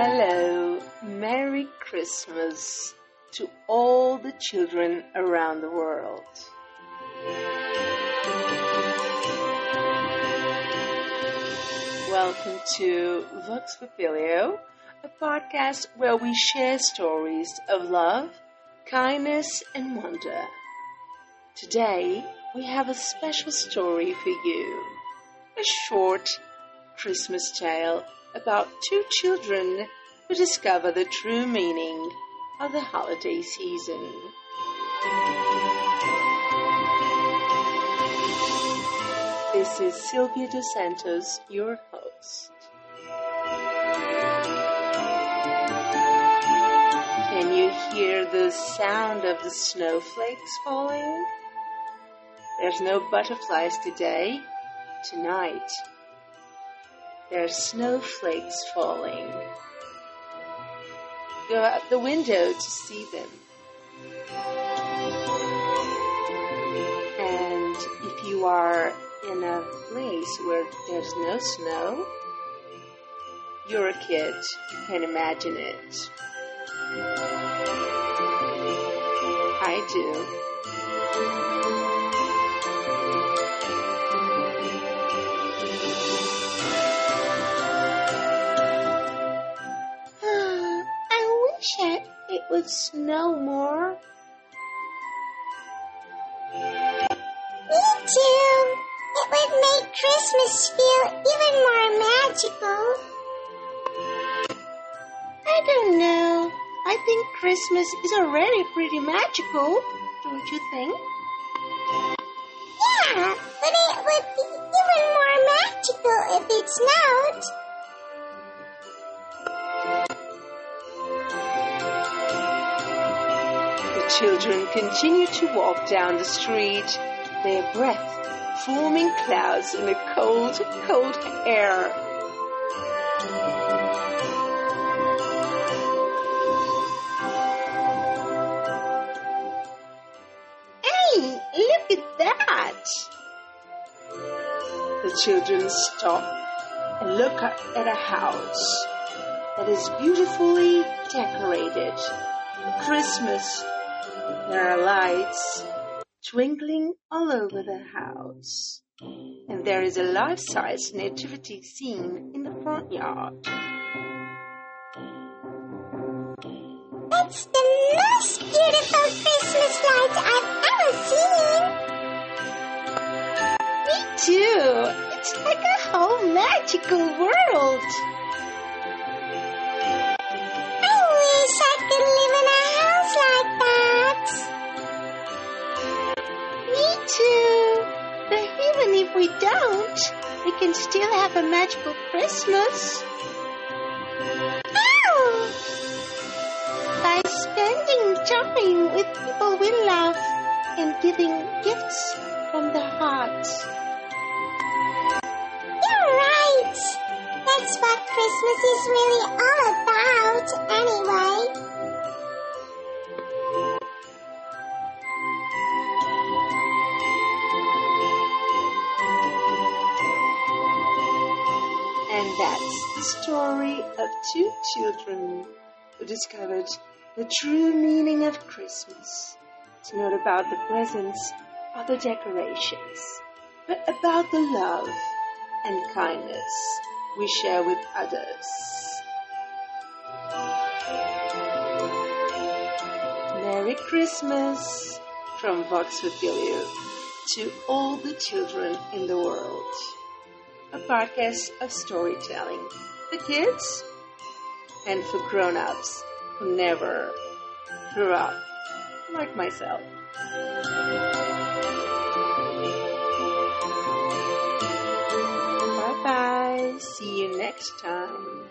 Hello, Merry Christmas to all the children around the world. Welcome to Vox Papilio, a podcast where we share stories of love, kindness, and wonder. Today, we have a special story for you a short Christmas tale about two children who discover the true meaning of the holiday season. This is Silvia Dos Santos, your host. Can you hear the sound of the snowflakes falling? There's no butterflies today. Tonight, there's snowflakes falling. Go out the window to see them. And if you are in a place where there's no snow, you're a kid. You can imagine it. I do. Would snow more. Me too. It would make Christmas feel even more magical. I don't know. I think Christmas is already pretty magical, don't you think? Yeah, but it would be even more magical if it snowed. Children continue to walk down the street, their breath forming clouds in the cold, cold air. Hey, look at that! The children stop and look at a house that is beautifully decorated Christmas. There are lights twinkling all over the house. And there is a life-size nativity scene in the front yard. It's the most beautiful Christmas light I've ever seen. Me too! It's like a whole magical world! Too! But even if we don't, we can still have a magical Christmas Ow! by spending time with people we love and giving gifts from the heart. You're right. That's what Christmas is really all about, anyway. That's the story of two children who discovered the true meaning of Christmas. It's not about the presents or the decorations, but about the love and kindness we share with others. Merry Christmas from Vox Papilio to all the children in the world a podcast of storytelling for kids and for grown-ups who never grew up like myself. Bye bye. See you next time.